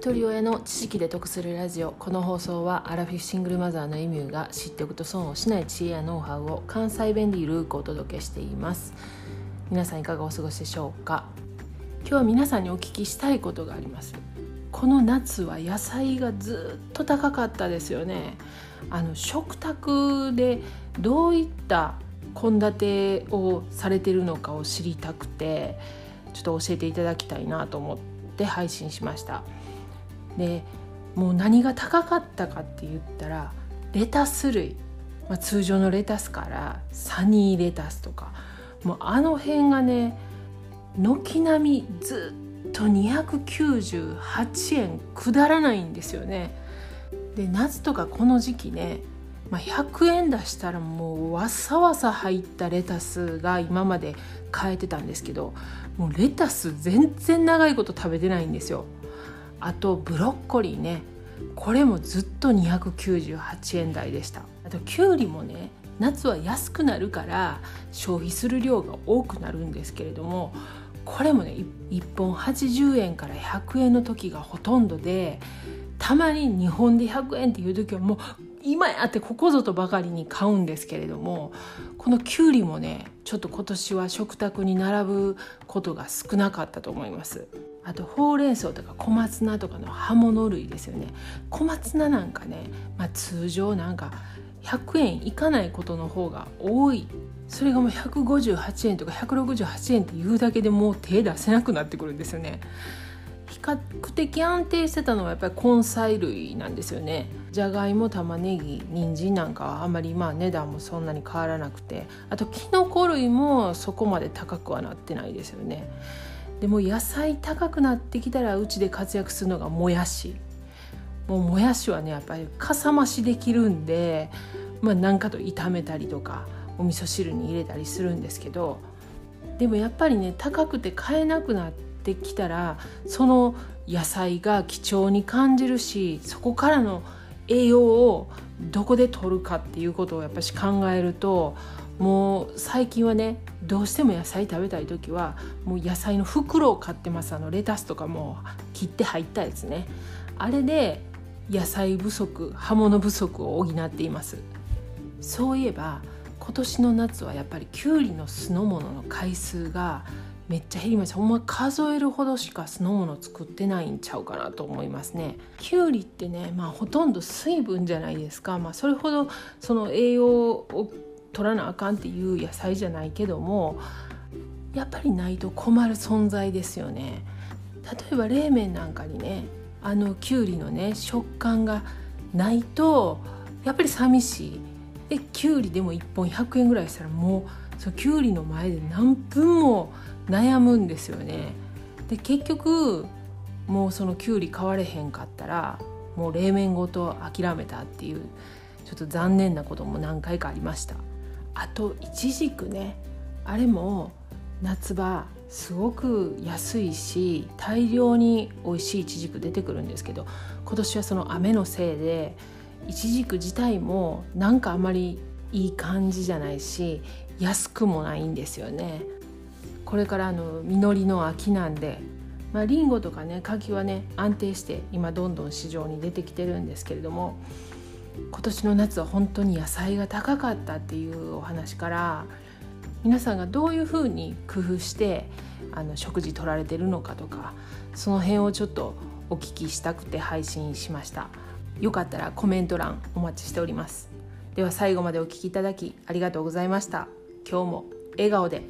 一人親の知識で得するラジオ。この放送はアラフィフシングルマザーのエミューが知っておくと損をしない知恵やノウハウを関西弁でゆるくお届けしています。皆さんいかがお過ごしでしょうか？今日は皆さんにお聞きしたいことがあります。この夏は野菜がずっと高かったですよね。あの食卓でどういった献立をされてるのかを知りたくてちょっと教えていただきたいなと思って配信しました。でもう何が高かったかって言ったらレタス類、まあ、通常のレタスからサニーレタスとかもうあの辺がね軒並みずっと298円くだらないんですよね。で夏とかこの時期ね、まあ、100円出したらもうわさわさ入ったレタスが今まで買えてたんですけどもうレタス全然長いこと食べてないんですよ。あとブロッコリーね。これもずっと298円台でした。あときゅうりもね夏は安くなるから消費する量が多くなるんですけれどもこれもね1本80円から100円の時がほとんどでたまに日本で100円っていう時はもう今やってここぞとばかりに買うんですけれどもこのきゅうりもねちょっと今年は食卓に並ぶことが少なかったと思います。あとほうれん草とか小松菜とかの葉物類ですよね。小松菜なんかね、まあ、通常なんか100円いかないことの方が多い。それがもう158円とか168円っていうだけでもう手出せなくなってくるんですよね。較的安定してたのはやっぱり根菜類なんですよね。じゃがいも玉ねぎ人参なんかはあんまりまあ値段もそんなに変わらなくて。あときのこ類もそこまで高くはなってないですよね。でも野菜高くなってきたらうちで活躍するのがもやし。もうもやしはねやっぱりかさ増しできるんでまあ何かと炒めたりとかお味噌汁に入れたりするんですけど。でもやっぱりね高くて買えなくなってってきたらその野菜が貴重に感じるしそこからの栄養をどこで取るかっていうことをやっぱし考えるともう最近はねどうしても野菜食べたい時はもう野菜の袋を買ってます。あのレタスとかも切って入ったやつね。あれで野菜不足葉物不足を補っています。そういえば今年の夏はやっぱりきゅうりの酢の物の回数がめっちゃ減りました。ほんま数えるほどしか酢の物作ってないんちゃうかなと思いますね。きゅうりってねまあほとんど水分じゃないですか。まあそれほどその栄養を取らなあかんっていう野菜じゃないけどもやっぱりないと困る存在ですよね。例えば冷麺なんかにねあのきゅうりのね食感がないとやっぱり寂しい。できゅうりでも1本100円ぐらいしたらもうそのきゅうりの前で何分も悩むんですよね。で結局もうそのきゅうり買われへんかったらもう冷麺ごと諦めたっていうちょっと残念なことも何回かありましたあといちじくねあれも夏場すごく安いし大量に美味しいいちじく出てくるんですけど今年はその雨のせいでいちじく自体もなんかあまりいい感じじゃないし安くもないんですよね。これからの実りの秋なんでまあ、リンゴとかね柿はね安定して今どんどん市場に出てきてるんですけれども今年の夏は本当に野菜が高かったっていうお話から皆さんがどういうふうに工夫してあの食事取られてるのかとかその辺をちょっとお聞きしたくて配信しました。よかったらコメント欄お待ちしております。では最後までお聴きいただきありがとうございました。今日も笑顔で。